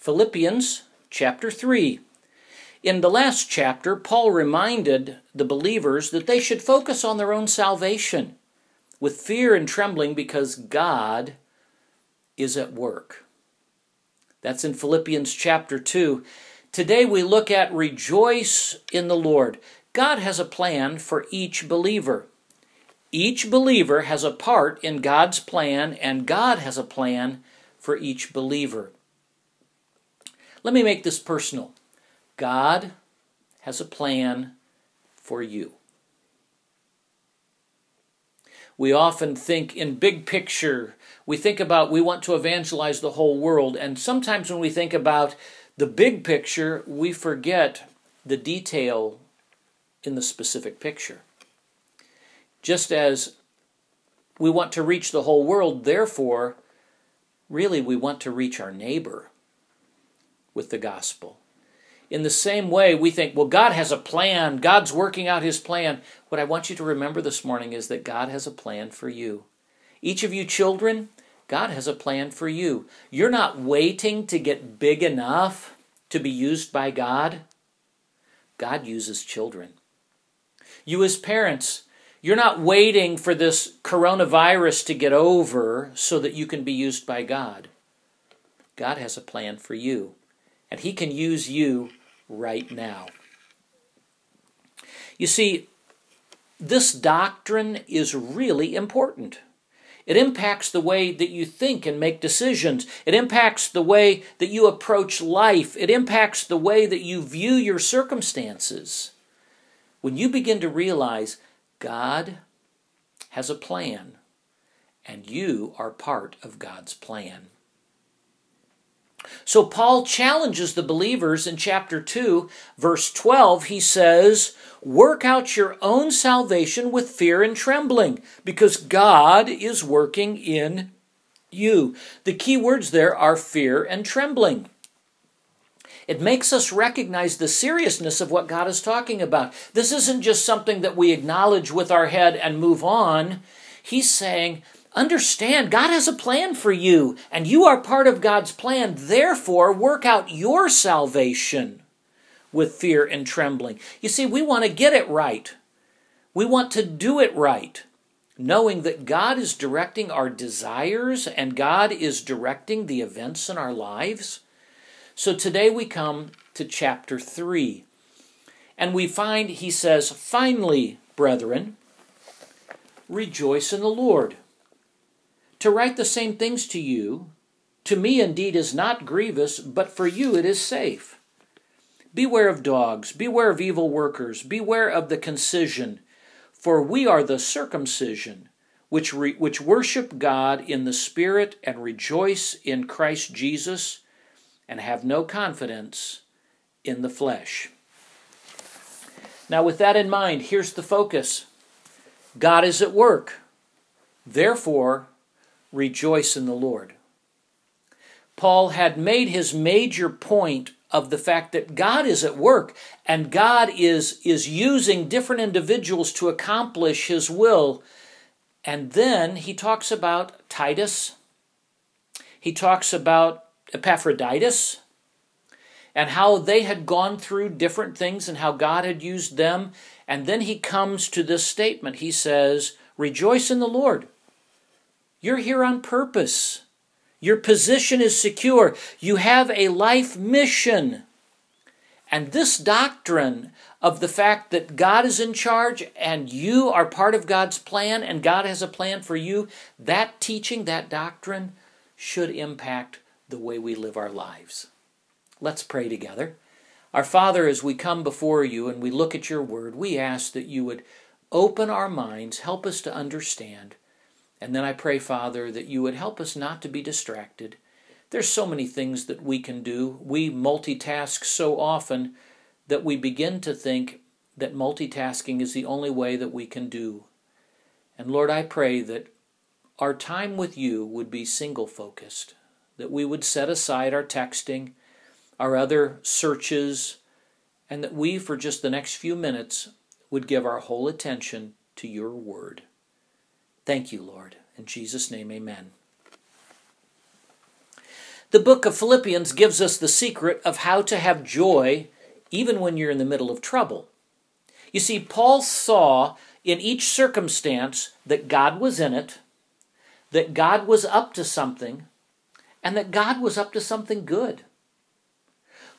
Philippians chapter 3. In the last chapter, Paul reminded the believers that they should focus on their own salvation with fear and trembling because God is at work. That's in Philippians chapter 2. Today we look at rejoice in the Lord. God has a plan for each believer. Each believer has a part in God's plan, and God has a plan for each believer. Let me make this personal. God has a plan for you. We often think in big picture. We think about we want to evangelize the whole world, and sometimes when we think about the big picture, we forget the detail in the specific picture. Just as we want to reach the whole world, therefore, really we want to reach our neighbor with the gospel. In the same way, we think, well, God has a plan. God's working out his plan. What I want you to remember this morning is that God has a plan for you. Each of you children, God has a plan for you. You're not waiting to get big enough to be used by God. God uses children. You, as parents, you're not waiting for this coronavirus to get over so that you can be used by God. God has a plan for you and He can use you right now. You see, this doctrine is really important. It impacts the way that you think and make decisions. It impacts the way that you approach life. It impacts the way that you view your circumstances. When you begin to realize God has a plan and you are part of God's plan. So Paul challenges the believers in chapter 2, verse 12. He says, Work out your own salvation with fear and trembling, because God is working in you. The key words there are fear and trembling. It makes us recognize the seriousness of what God is talking about. This isn't just something that we acknowledge with our head and move on. He's saying, Understand, God has a plan for you, and you are part of God's plan. Therefore, work out your salvation with fear and trembling. You see, we want to get it right. We want to do it right, knowing that God is directing our desires and God is directing the events in our lives. So today we come to chapter 3, and we find he says, Finally, brethren, rejoice in the Lord to write the same things to you, to me indeed is not grievous, but for you it is safe. Beware of dogs, beware of evil workers, beware of the concision, for we are the circumcision, which, re- which worship God in the Spirit and rejoice in Christ Jesus, and have no confidence in the flesh. Now, with that in mind, here's the focus God is at work. Therefore, rejoice in the Lord. Paul had made his major point of the fact that God is at work and God is, is using different individuals to accomplish his will. And then he talks about Titus, he talks about Epaphroditus, and how they had gone through different things and how God had used them. And then he comes to this statement. He says, Rejoice in the Lord. You're here on purpose. Your position is secure. You have a life mission. And this doctrine of the fact that God is in charge and you are part of God's plan and God has a plan for you, that teaching, that doctrine should impact the way we live our lives. Let's pray together. Our Father, as we come before you and we look at your word, we ask that you would open our minds, help us to understand and then I pray, Father, that you would help us not to be distracted. There's so many things that we can do. We multitask so often that we begin to think that multitasking is the only way that we can do. And Lord, I pray that our time with you would be single focused, that we would set aside our texting, our other searches, and that we, for just the next few minutes, would give our whole attention to your word. Thank you, Lord. In Jesus' name, amen. The book of Philippians gives us the secret of how to have joy even when you're in the middle of trouble. You see, Paul saw in each circumstance that God was in it, that God was up to something, and that God was up to something good.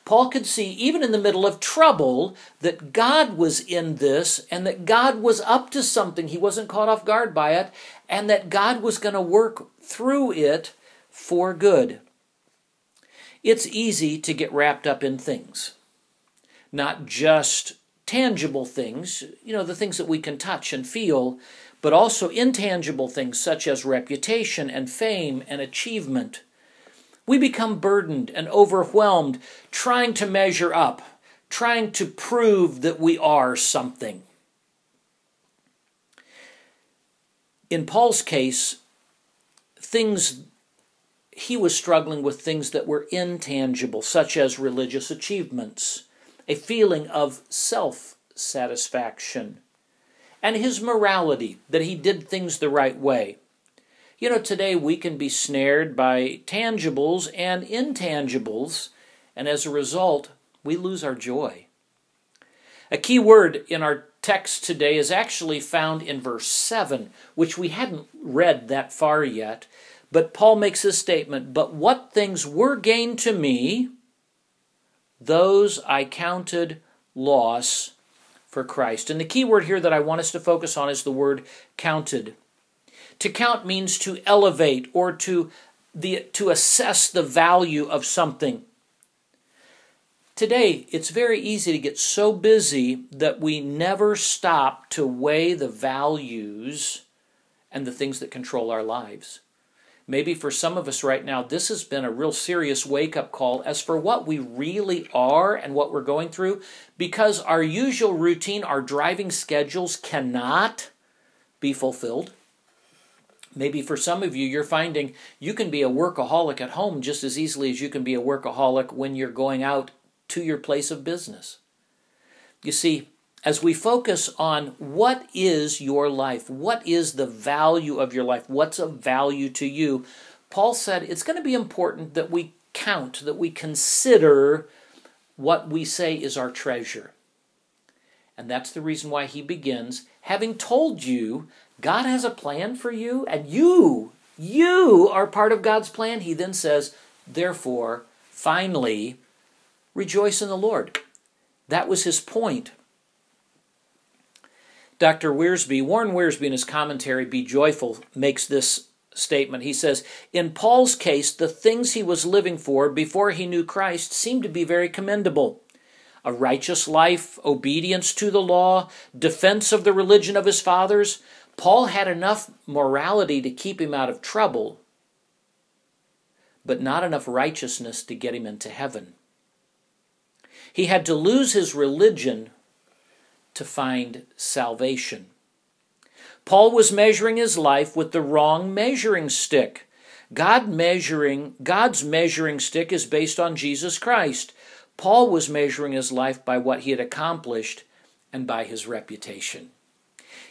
Paul could see, even in the middle of trouble, that God was in this and that God was up to something. He wasn't caught off guard by it, and that God was going to work through it for good. It's easy to get wrapped up in things, not just tangible things, you know, the things that we can touch and feel, but also intangible things such as reputation and fame and achievement. We become burdened and overwhelmed trying to measure up, trying to prove that we are something. In Paul's case, things he was struggling with things that were intangible, such as religious achievements, a feeling of self satisfaction, and his morality, that he did things the right way. You know, today we can be snared by tangibles and intangibles, and as a result, we lose our joy. A key word in our text today is actually found in verse 7, which we hadn't read that far yet. But Paul makes this statement But what things were gained to me, those I counted loss for Christ. And the key word here that I want us to focus on is the word counted. To count means to elevate or to, the, to assess the value of something. Today, it's very easy to get so busy that we never stop to weigh the values and the things that control our lives. Maybe for some of us right now, this has been a real serious wake up call as for what we really are and what we're going through because our usual routine, our driving schedules cannot be fulfilled. Maybe for some of you, you're finding you can be a workaholic at home just as easily as you can be a workaholic when you're going out to your place of business. You see, as we focus on what is your life, what is the value of your life, what's of value to you, Paul said it's going to be important that we count, that we consider what we say is our treasure. And that's the reason why he begins having told you God has a plan for you, and you, you are part of God's plan. He then says, therefore, finally, rejoice in the Lord. That was his point. Dr. Wiersbe, Warren Wiersbe, in his commentary, Be Joyful, makes this statement. He says, In Paul's case, the things he was living for before he knew Christ seemed to be very commendable. A righteous life, obedience to the law, defense of the religion of his fathers. Paul had enough morality to keep him out of trouble, but not enough righteousness to get him into heaven. He had to lose his religion to find salvation. Paul was measuring his life with the wrong measuring stick. God measuring God's measuring stick is based on Jesus Christ. Paul was measuring his life by what he had accomplished and by his reputation.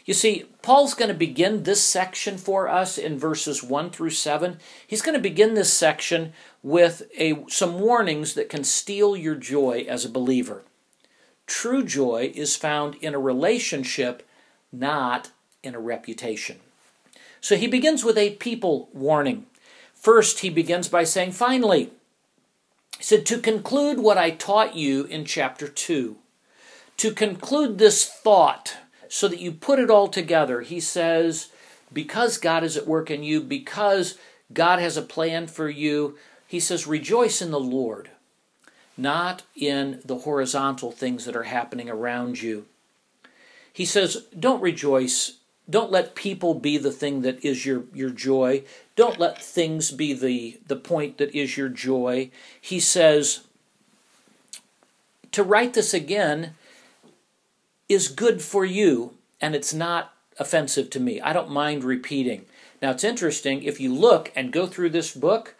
You see, Paul's going to begin this section for us in verses 1 through 7. He's going to begin this section with a, some warnings that can steal your joy as a believer. True joy is found in a relationship, not in a reputation. So he begins with a people warning. First, he begins by saying, finally, he said, to conclude what I taught you in chapter 2, to conclude this thought so that you put it all together, he says, because God is at work in you, because God has a plan for you, he says, rejoice in the Lord not in the horizontal things that are happening around you. He says, Don't rejoice. Don't let people be the thing that is your, your joy. Don't let things be the, the point that is your joy. He says, To write this again is good for you, and it's not offensive to me. I don't mind repeating. Now, it's interesting, if you look and go through this book,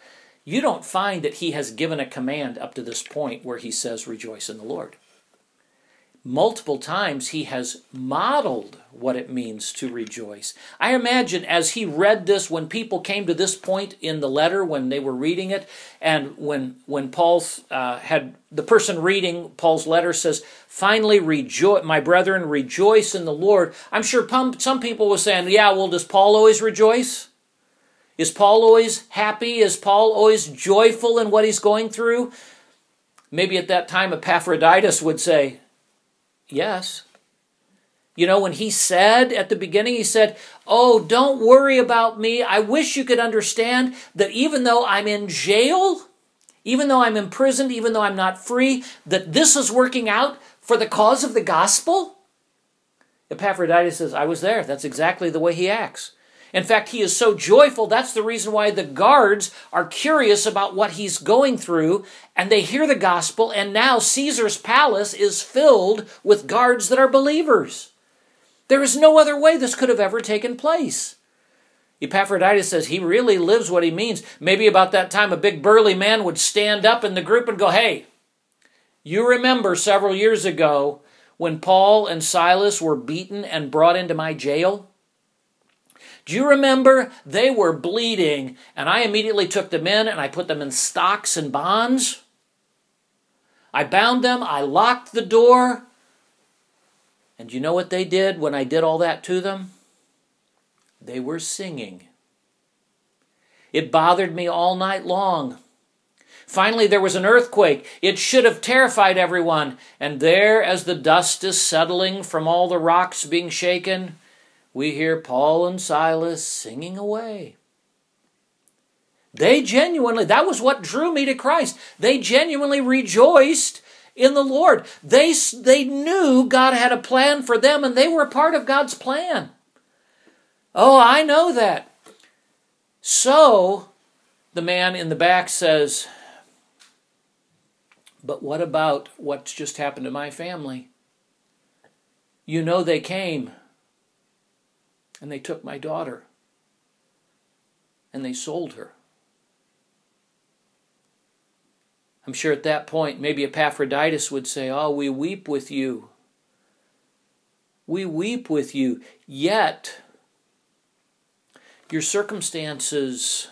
you don't find that he has given a command up to this point where he says, Rejoice in the Lord. Multiple times he has modeled what it means to rejoice. I imagine as he read this, when people came to this point in the letter, when they were reading it, and when when Paul uh, had the person reading Paul's letter says, "Finally, rejoice, my brethren, rejoice in the Lord." I'm sure some people were saying, "Yeah, well, does Paul always rejoice?" Is Paul always happy? Is Paul always joyful in what he's going through? Maybe at that time Epaphroditus would say, Yes. You know, when he said at the beginning, he said, Oh, don't worry about me. I wish you could understand that even though I'm in jail, even though I'm imprisoned, even though I'm not free, that this is working out for the cause of the gospel. Epaphroditus says, I was there. That's exactly the way he acts. In fact, he is so joyful, that's the reason why the guards are curious about what he's going through, and they hear the gospel, and now Caesar's palace is filled with guards that are believers. There is no other way this could have ever taken place. Epaphroditus says he really lives what he means. Maybe about that time, a big burly man would stand up in the group and go, Hey, you remember several years ago when Paul and Silas were beaten and brought into my jail? Do you remember? They were bleeding, and I immediately took them in and I put them in stocks and bonds. I bound them, I locked the door. And you know what they did when I did all that to them? They were singing. It bothered me all night long. Finally, there was an earthquake. It should have terrified everyone. And there, as the dust is settling from all the rocks being shaken, we hear Paul and Silas singing away. They genuinely, that was what drew me to Christ. They genuinely rejoiced in the Lord. They, they knew God had a plan for them and they were a part of God's plan. Oh, I know that. So, the man in the back says, But what about what's just happened to my family? You know they came and they took my daughter and they sold her. I'm sure at that point, maybe Epaphroditus would say, Oh, we weep with you. We weep with you. Yet, your circumstances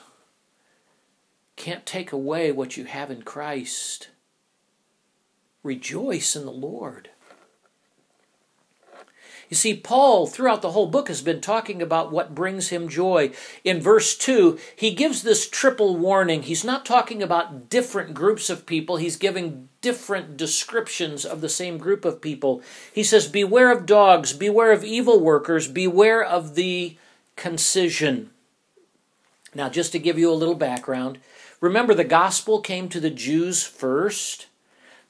can't take away what you have in Christ. Rejoice in the Lord. You see, Paul, throughout the whole book, has been talking about what brings him joy. In verse 2, he gives this triple warning. He's not talking about different groups of people, he's giving different descriptions of the same group of people. He says, Beware of dogs, beware of evil workers, beware of the concision. Now, just to give you a little background, remember the gospel came to the Jews first.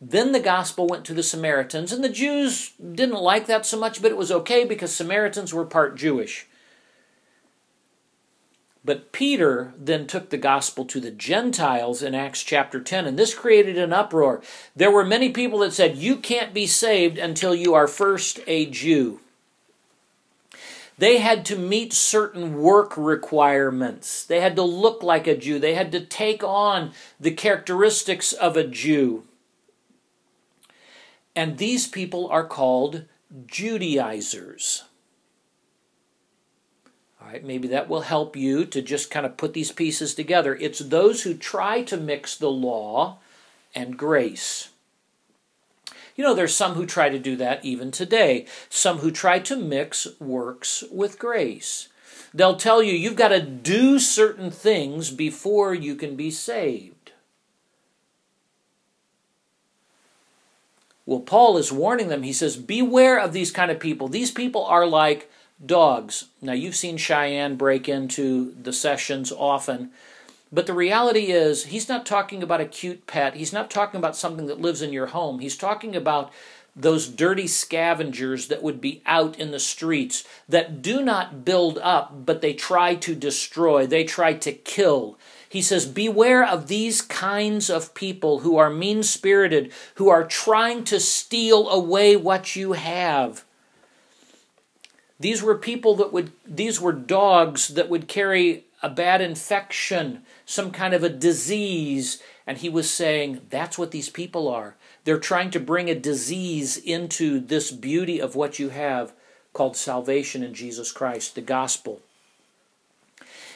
Then the gospel went to the Samaritans, and the Jews didn't like that so much, but it was okay because Samaritans were part Jewish. But Peter then took the gospel to the Gentiles in Acts chapter 10, and this created an uproar. There were many people that said, You can't be saved until you are first a Jew. They had to meet certain work requirements. They had to look like a Jew. They had to take on the characteristics of a Jew. And these people are called Judaizers. All right, maybe that will help you to just kind of put these pieces together. It's those who try to mix the law and grace. You know, there's some who try to do that even today, some who try to mix works with grace. They'll tell you you've got to do certain things before you can be saved. Well, Paul is warning them. He says, Beware of these kind of people. These people are like dogs. Now, you've seen Cheyenne break into the sessions often. But the reality is, he's not talking about a cute pet. He's not talking about something that lives in your home. He's talking about those dirty scavengers that would be out in the streets that do not build up, but they try to destroy, they try to kill. He says, Beware of these kinds of people who are mean spirited, who are trying to steal away what you have. These were people that would, these were dogs that would carry a bad infection, some kind of a disease. And he was saying, that's what these people are. They're trying to bring a disease into this beauty of what you have called salvation in Jesus Christ, the gospel.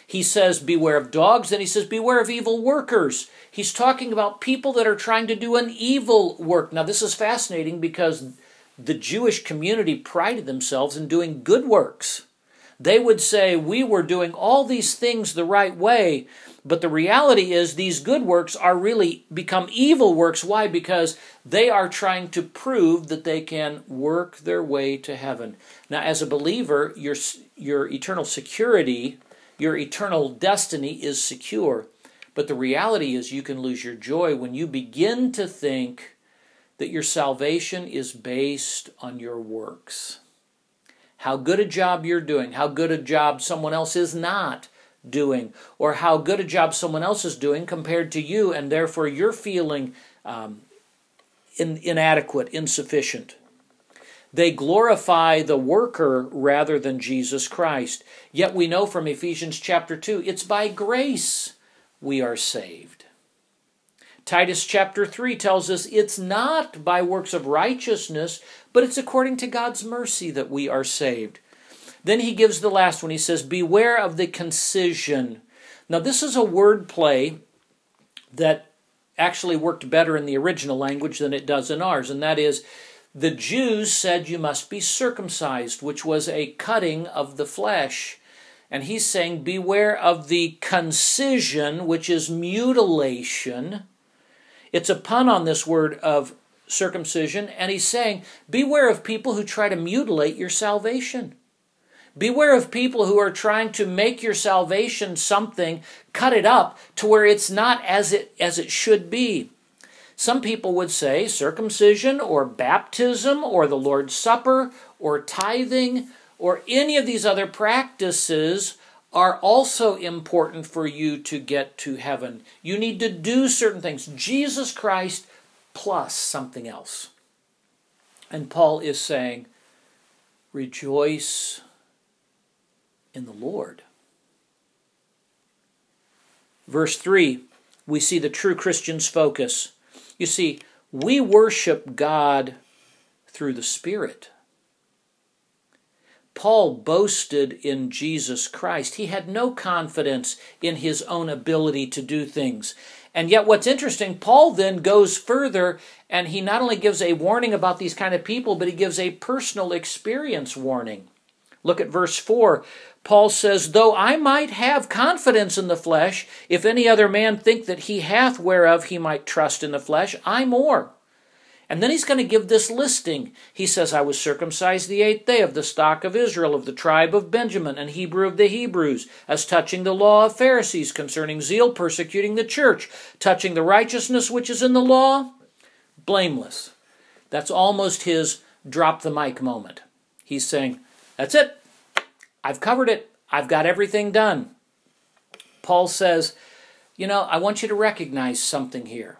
He says, Beware of dogs, and he says, Beware of evil workers. He's talking about people that are trying to do an evil work. Now, this is fascinating because the Jewish community prided themselves in doing good works. They would say, We were doing all these things the right way, but the reality is these good works are really become evil works. Why? Because they are trying to prove that they can work their way to heaven. Now, as a believer, your, your eternal security your eternal destiny is secure. But the reality is, you can lose your joy when you begin to think that your salvation is based on your works. How good a job you're doing, how good a job someone else is not doing, or how good a job someone else is doing compared to you, and therefore you're feeling um, in, inadequate, insufficient. They glorify the worker rather than Jesus Christ. Yet we know from Ephesians chapter 2 it's by grace we are saved. Titus chapter 3 tells us it's not by works of righteousness, but it's according to God's mercy that we are saved. Then he gives the last one. He says, Beware of the concision. Now, this is a word play that actually worked better in the original language than it does in ours, and that is the Jews said you must be circumcised, which was a cutting of the flesh. And he's saying, Beware of the concision, which is mutilation. It's a pun on this word of circumcision. And he's saying, Beware of people who try to mutilate your salvation. Beware of people who are trying to make your salvation something, cut it up to where it's not as it, as it should be. Some people would say circumcision or baptism or the Lord's Supper or tithing or any of these other practices are also important for you to get to heaven. You need to do certain things. Jesus Christ plus something else. And Paul is saying, rejoice in the Lord. Verse 3, we see the true Christian's focus. You see, we worship God through the Spirit. Paul boasted in Jesus Christ. He had no confidence in his own ability to do things. And yet, what's interesting, Paul then goes further and he not only gives a warning about these kind of people, but he gives a personal experience warning. Look at verse 4. Paul says, Though I might have confidence in the flesh, if any other man think that he hath whereof he might trust in the flesh, I more. And then he's going to give this listing. He says, I was circumcised the eighth day of the stock of Israel, of the tribe of Benjamin, and Hebrew of the Hebrews, as touching the law of Pharisees, concerning zeal, persecuting the church, touching the righteousness which is in the law, blameless. That's almost his drop the mic moment. He's saying, That's it. I've covered it. I've got everything done. Paul says, You know, I want you to recognize something here.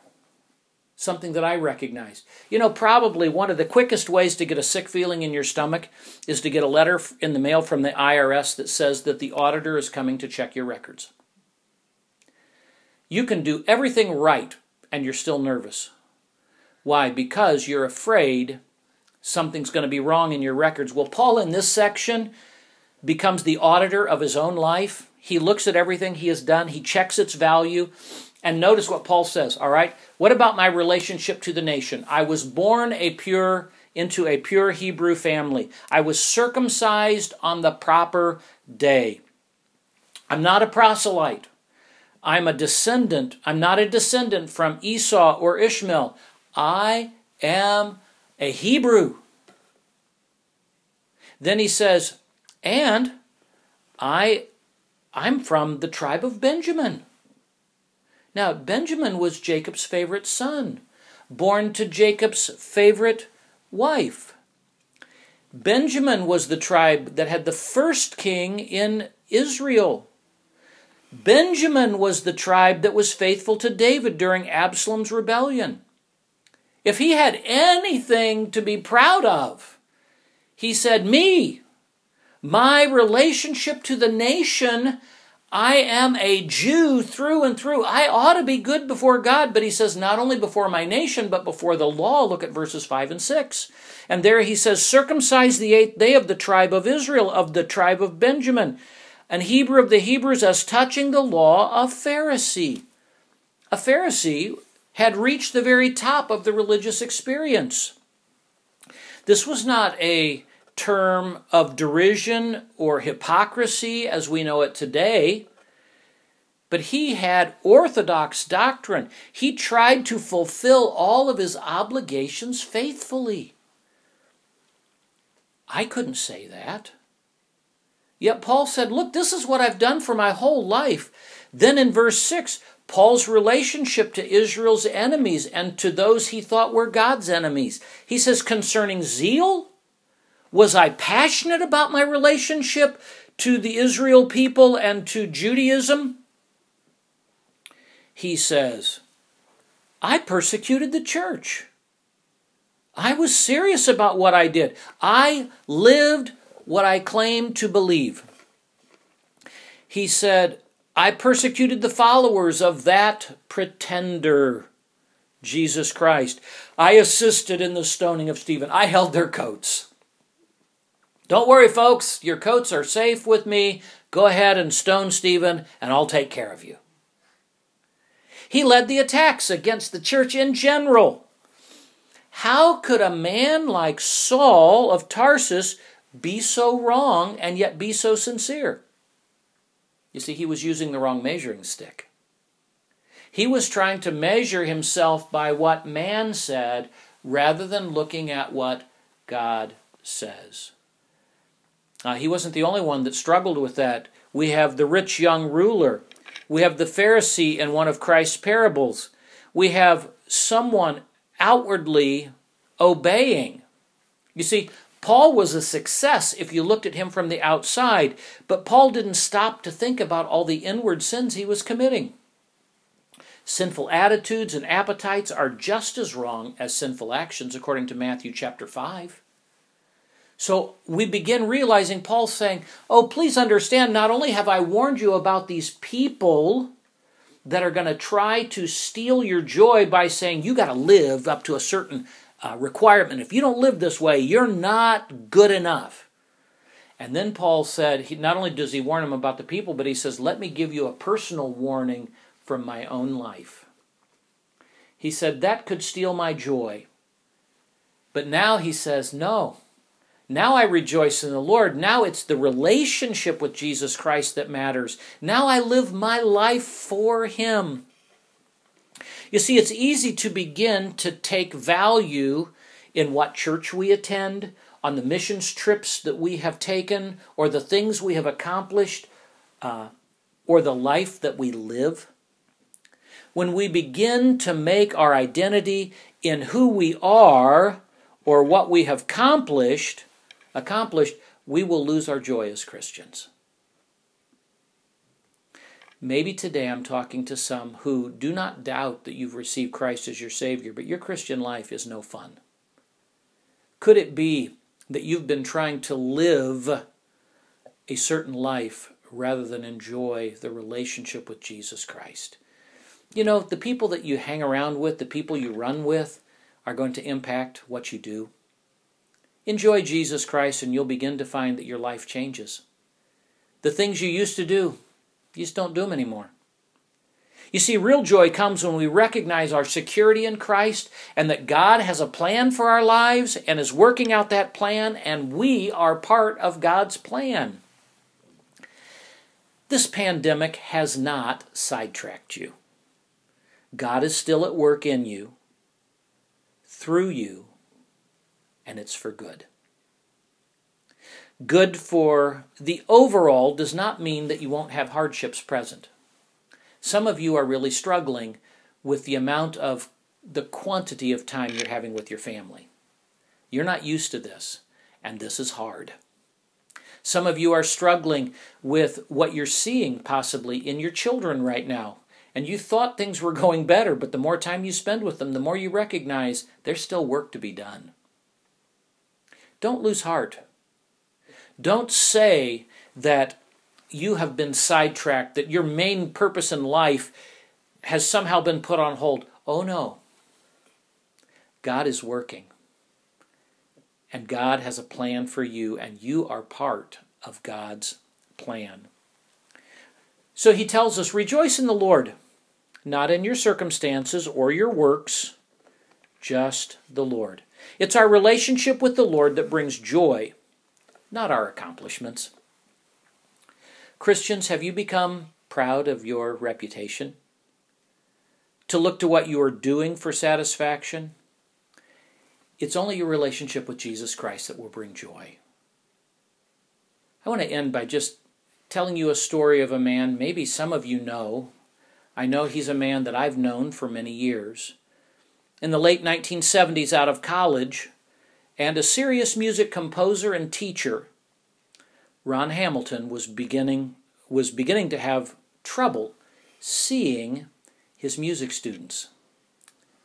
Something that I recognize. You know, probably one of the quickest ways to get a sick feeling in your stomach is to get a letter in the mail from the IRS that says that the auditor is coming to check your records. You can do everything right and you're still nervous. Why? Because you're afraid something's going to be wrong in your records. Well, Paul, in this section, becomes the auditor of his own life. He looks at everything he has done, he checks its value. And notice what Paul says, all right? What about my relationship to the nation? I was born a pure into a pure Hebrew family. I was circumcised on the proper day. I'm not a proselyte. I'm a descendant. I'm not a descendant from Esau or Ishmael. I am a Hebrew. Then he says, and I I'm from the tribe of Benjamin. Now, Benjamin was Jacob's favorite son, born to Jacob's favorite wife. Benjamin was the tribe that had the first king in Israel. Benjamin was the tribe that was faithful to David during Absalom's rebellion. If he had anything to be proud of, he said, Me, my relationship to the nation, I am a Jew through and through. I ought to be good before God. But he says, not only before my nation, but before the law. Look at verses 5 and 6. And there he says, circumcise the eighth day of the tribe of Israel, of the tribe of Benjamin, an Hebrew of the Hebrews, as touching the law, a Pharisee. A Pharisee had reached the very top of the religious experience. This was not a term of derision or hypocrisy as we know it today. But he had orthodox doctrine. He tried to fulfill all of his obligations faithfully. I couldn't say that. Yet Paul said, Look, this is what I've done for my whole life. Then in verse 6, Paul's relationship to Israel's enemies and to those he thought were God's enemies. He says, Concerning zeal, was I passionate about my relationship to the Israel people and to Judaism? He says, I persecuted the church. I was serious about what I did. I lived what I claimed to believe. He said, I persecuted the followers of that pretender, Jesus Christ. I assisted in the stoning of Stephen. I held their coats. Don't worry, folks, your coats are safe with me. Go ahead and stone Stephen, and I'll take care of you. He led the attacks against the church in general. How could a man like Saul of Tarsus be so wrong and yet be so sincere? You see, he was using the wrong measuring stick. He was trying to measure himself by what man said rather than looking at what God says. Uh, he wasn't the only one that struggled with that. We have the rich young ruler. We have the Pharisee in one of Christ's parables. We have someone outwardly obeying. You see, Paul was a success if you looked at him from the outside, but Paul didn't stop to think about all the inward sins he was committing. Sinful attitudes and appetites are just as wrong as sinful actions, according to Matthew chapter 5. So we begin realizing Paul saying, Oh, please understand, not only have I warned you about these people that are going to try to steal your joy by saying you got to live up to a certain uh, requirement. If you don't live this way, you're not good enough. And then Paul said, he, not only does he warn him about the people, but he says, Let me give you a personal warning from my own life. He said, That could steal my joy. But now he says, No, now I rejoice in the Lord. Now it's the relationship with Jesus Christ that matters. Now I live my life for Him. You see, it's easy to begin to take value in what church we attend, on the missions trips that we have taken, or the things we have accomplished, uh, or the life that we live. When we begin to make our identity in who we are or what we have accomplished, accomplished, we will lose our joy as Christians. Maybe today I'm talking to some who do not doubt that you've received Christ as your Savior, but your Christian life is no fun. Could it be that you've been trying to live a certain life rather than enjoy the relationship with Jesus Christ? You know, the people that you hang around with, the people you run with, are going to impact what you do. Enjoy Jesus Christ, and you'll begin to find that your life changes. The things you used to do, you just don't do them anymore. You see, real joy comes when we recognize our security in Christ and that God has a plan for our lives and is working out that plan, and we are part of God's plan. This pandemic has not sidetracked you. God is still at work in you, through you, and it's for good. Good for the overall does not mean that you won't have hardships present. Some of you are really struggling with the amount of the quantity of time you're having with your family. You're not used to this, and this is hard. Some of you are struggling with what you're seeing possibly in your children right now. And you thought things were going better, but the more time you spend with them, the more you recognize there's still work to be done. Don't lose heart. Don't say that you have been sidetracked, that your main purpose in life has somehow been put on hold. Oh no. God is working. And God has a plan for you, and you are part of God's plan. So he tells us rejoice in the Lord, not in your circumstances or your works, just the Lord. It's our relationship with the Lord that brings joy, not our accomplishments. Christians, have you become proud of your reputation? To look to what you are doing for satisfaction? It's only your relationship with Jesus Christ that will bring joy. I want to end by just telling you a story of a man maybe some of you know. I know he's a man that I've known for many years. In the late 1970s, out of college, and a serious music composer and teacher, Ron Hamilton was beginning was beginning to have trouble seeing his music students.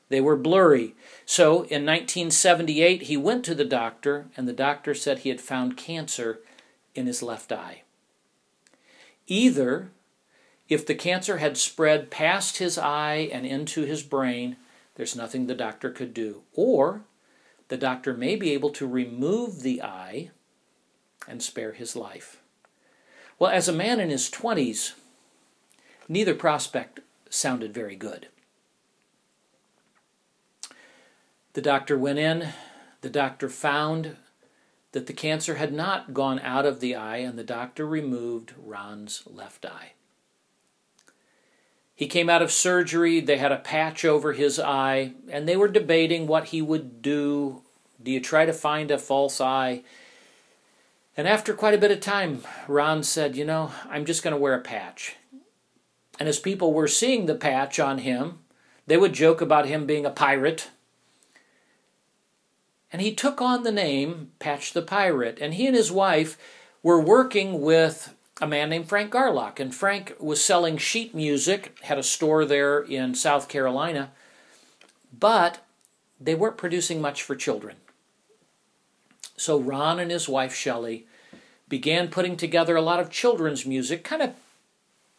They were blurry. So in 1978, he went to the doctor, and the doctor said he had found cancer in his left eye. Either, if the cancer had spread past his eye and into his brain, there's nothing the doctor could do. Or the doctor may be able to remove the eye and spare his life. Well, as a man in his 20s, neither prospect sounded very good. The doctor went in. The doctor found that the cancer had not gone out of the eye, and the doctor removed Ron's left eye. He came out of surgery, they had a patch over his eye, and they were debating what he would do. Do you try to find a false eye? And after quite a bit of time, Ron said, You know, I'm just going to wear a patch. And as people were seeing the patch on him, they would joke about him being a pirate and he took on the name Patch the Pirate. And he and his wife were working with a man named Frank Garlock. And Frank was selling sheet music, had a store there in South Carolina, but they weren't producing much for children. So Ron and his wife Shelley began putting together a lot of children's music, kind of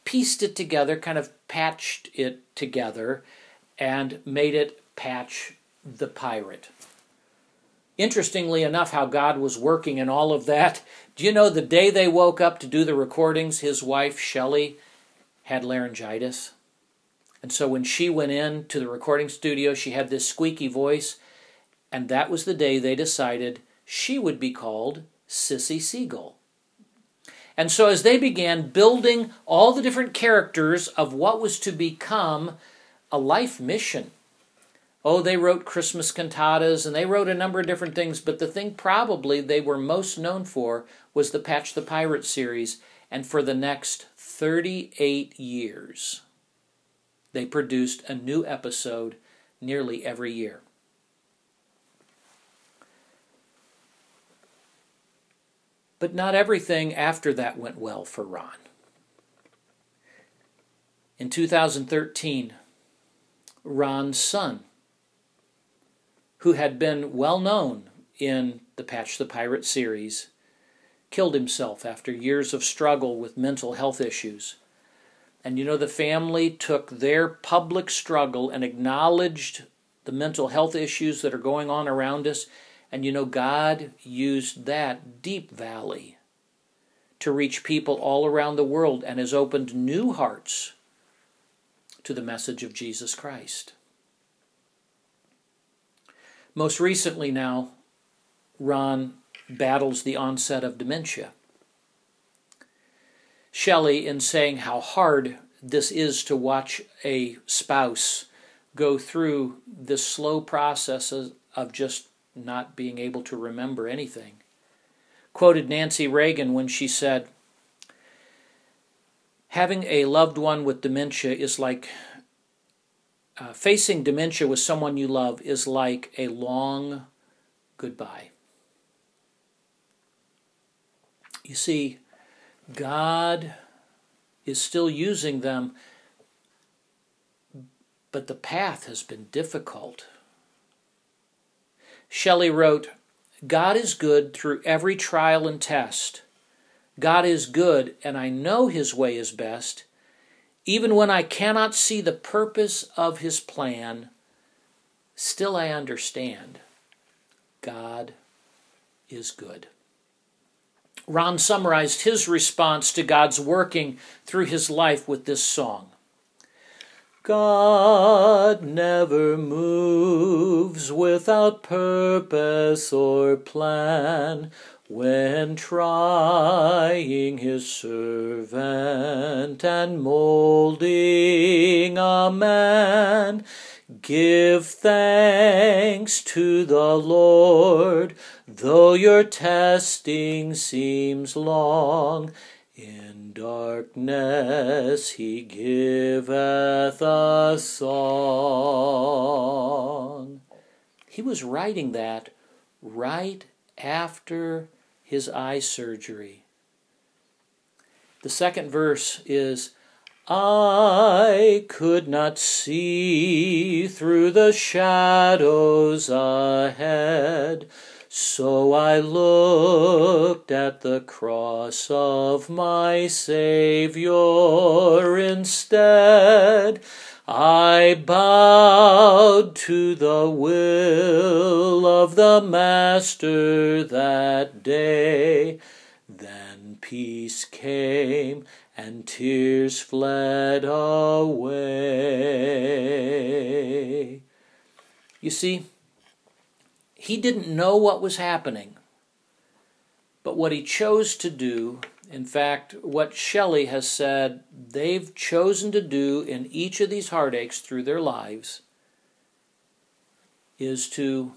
pieced it together, kind of patched it together, and made it Patch the Pirate interestingly enough, how God was working in all of that. Do you know the day they woke up to do the recordings, his wife, Shelley, had laryngitis? And so when she went in to the recording studio, she had this squeaky voice. And that was the day they decided she would be called Sissy Seagull. And so as they began building all the different characters of what was to become a life mission Oh, they wrote Christmas cantatas and they wrote a number of different things, but the thing probably they were most known for was the Patch the Pirate series. And for the next 38 years, they produced a new episode nearly every year. But not everything after that went well for Ron. In 2013, Ron's son, who had been well known in the Patch the Pirate series, killed himself after years of struggle with mental health issues. And you know, the family took their public struggle and acknowledged the mental health issues that are going on around us. And you know, God used that deep valley to reach people all around the world and has opened new hearts to the message of Jesus Christ. Most recently, now, Ron battles the onset of dementia. Shelley, in saying how hard this is to watch a spouse go through this slow process of just not being able to remember anything, quoted Nancy Reagan when she said, Having a loved one with dementia is like uh, facing dementia with someone you love is like a long goodbye. You see, God is still using them, but the path has been difficult. Shelley wrote, God is good through every trial and test. God is good and I know His way is best, even when I cannot see the purpose of His plan, still I understand God is good. Ron summarized his response to God's working through his life with this song. God never moves without purpose or plan when trying his servant and molding a man. Give thanks to the Lord, though your testing seems long. In darkness he giveth a song. He was writing that right after his eye surgery. The second verse is I could not see through the shadows ahead, so I looked at the cross of my Savior instead. I bowed to the will of the Master that day. Then peace came and tears fled away. You see, he didn't know what was happening, but what he chose to do, in fact, what Shelley has said they've chosen to do in each of these heartaches through their lives, is to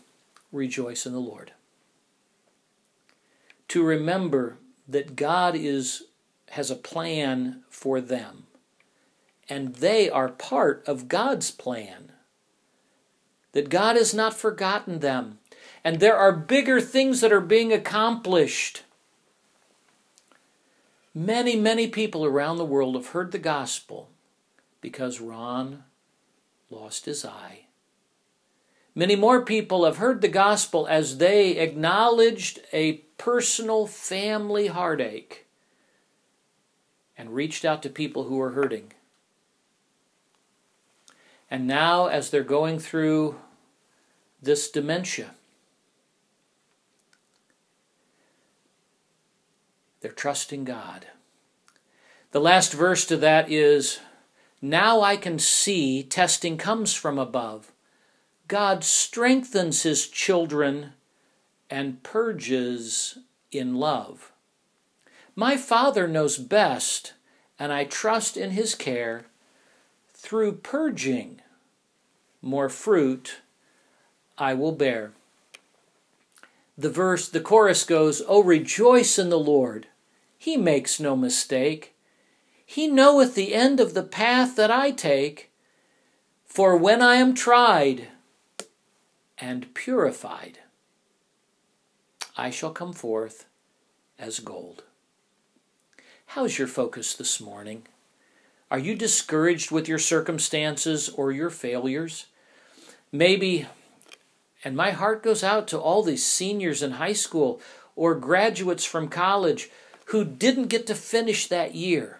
rejoice in the Lord. To remember that God is has a plan for them. And they are part of God's plan. That God has not forgotten them. And there are bigger things that are being accomplished. Many, many people around the world have heard the gospel because Ron lost his eye. Many more people have heard the gospel as they acknowledged a personal family heartache and reached out to people who were hurting. And now, as they're going through this dementia, they're trusting God. The last verse to that is Now I can see testing comes from above. God strengthens his children and purges in love. My Father knows best, and I trust in His care. Through purging, more fruit I will bear. The verse, the chorus goes, Oh, rejoice in the Lord. He makes no mistake. He knoweth the end of the path that I take. For when I am tried and purified, I shall come forth as gold. How's your focus this morning? Are you discouraged with your circumstances or your failures? Maybe, and my heart goes out to all these seniors in high school or graduates from college who didn't get to finish that year.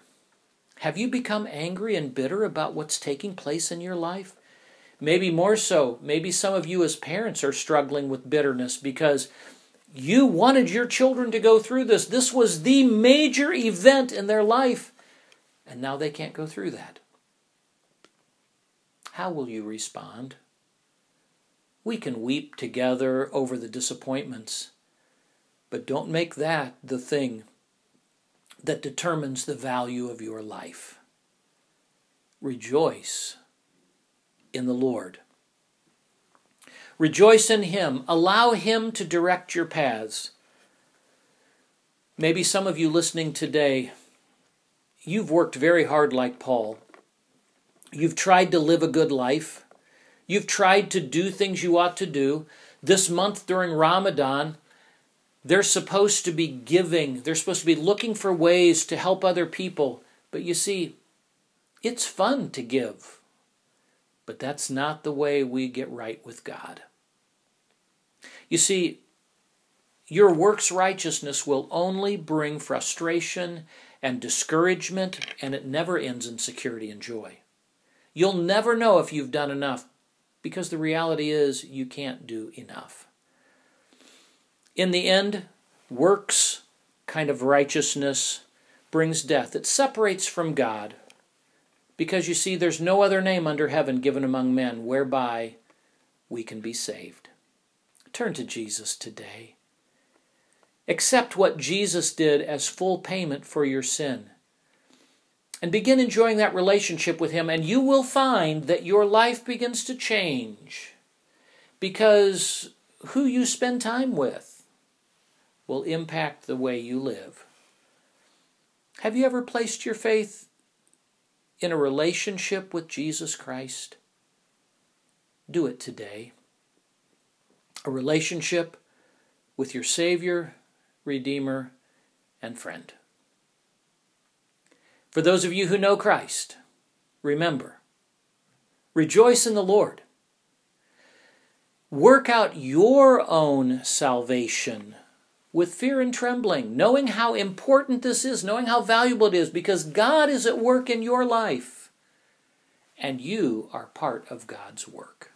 Have you become angry and bitter about what's taking place in your life? Maybe more so, maybe some of you as parents are struggling with bitterness because you wanted your children to go through this. This was the major event in their life, and now they can't go through that. How will you respond? We can weep together over the disappointments, but don't make that the thing that determines the value of your life. Rejoice in the Lord. Rejoice in Him. Allow Him to direct your paths. Maybe some of you listening today, you've worked very hard like Paul. You've tried to live a good life. You've tried to do things you ought to do. This month during Ramadan, they're supposed to be giving, they're supposed to be looking for ways to help other people. But you see, it's fun to give. But that's not the way we get right with God. You see, your works righteousness will only bring frustration and discouragement, and it never ends in security and joy. You'll never know if you've done enough because the reality is you can't do enough. In the end, works kind of righteousness brings death. It separates from God because you see, there's no other name under heaven given among men whereby we can be saved. Turn to Jesus today. Accept what Jesus did as full payment for your sin. And begin enjoying that relationship with Him, and you will find that your life begins to change because who you spend time with will impact the way you live. Have you ever placed your faith in a relationship with Jesus Christ? Do it today. A relationship with your Savior Redeemer, and friend. For those of you who know Christ, remember, rejoice in the Lord. Work out your own salvation with fear and trembling, knowing how important this is, knowing how valuable it is, because God is at work in your life, and you are part of God's work.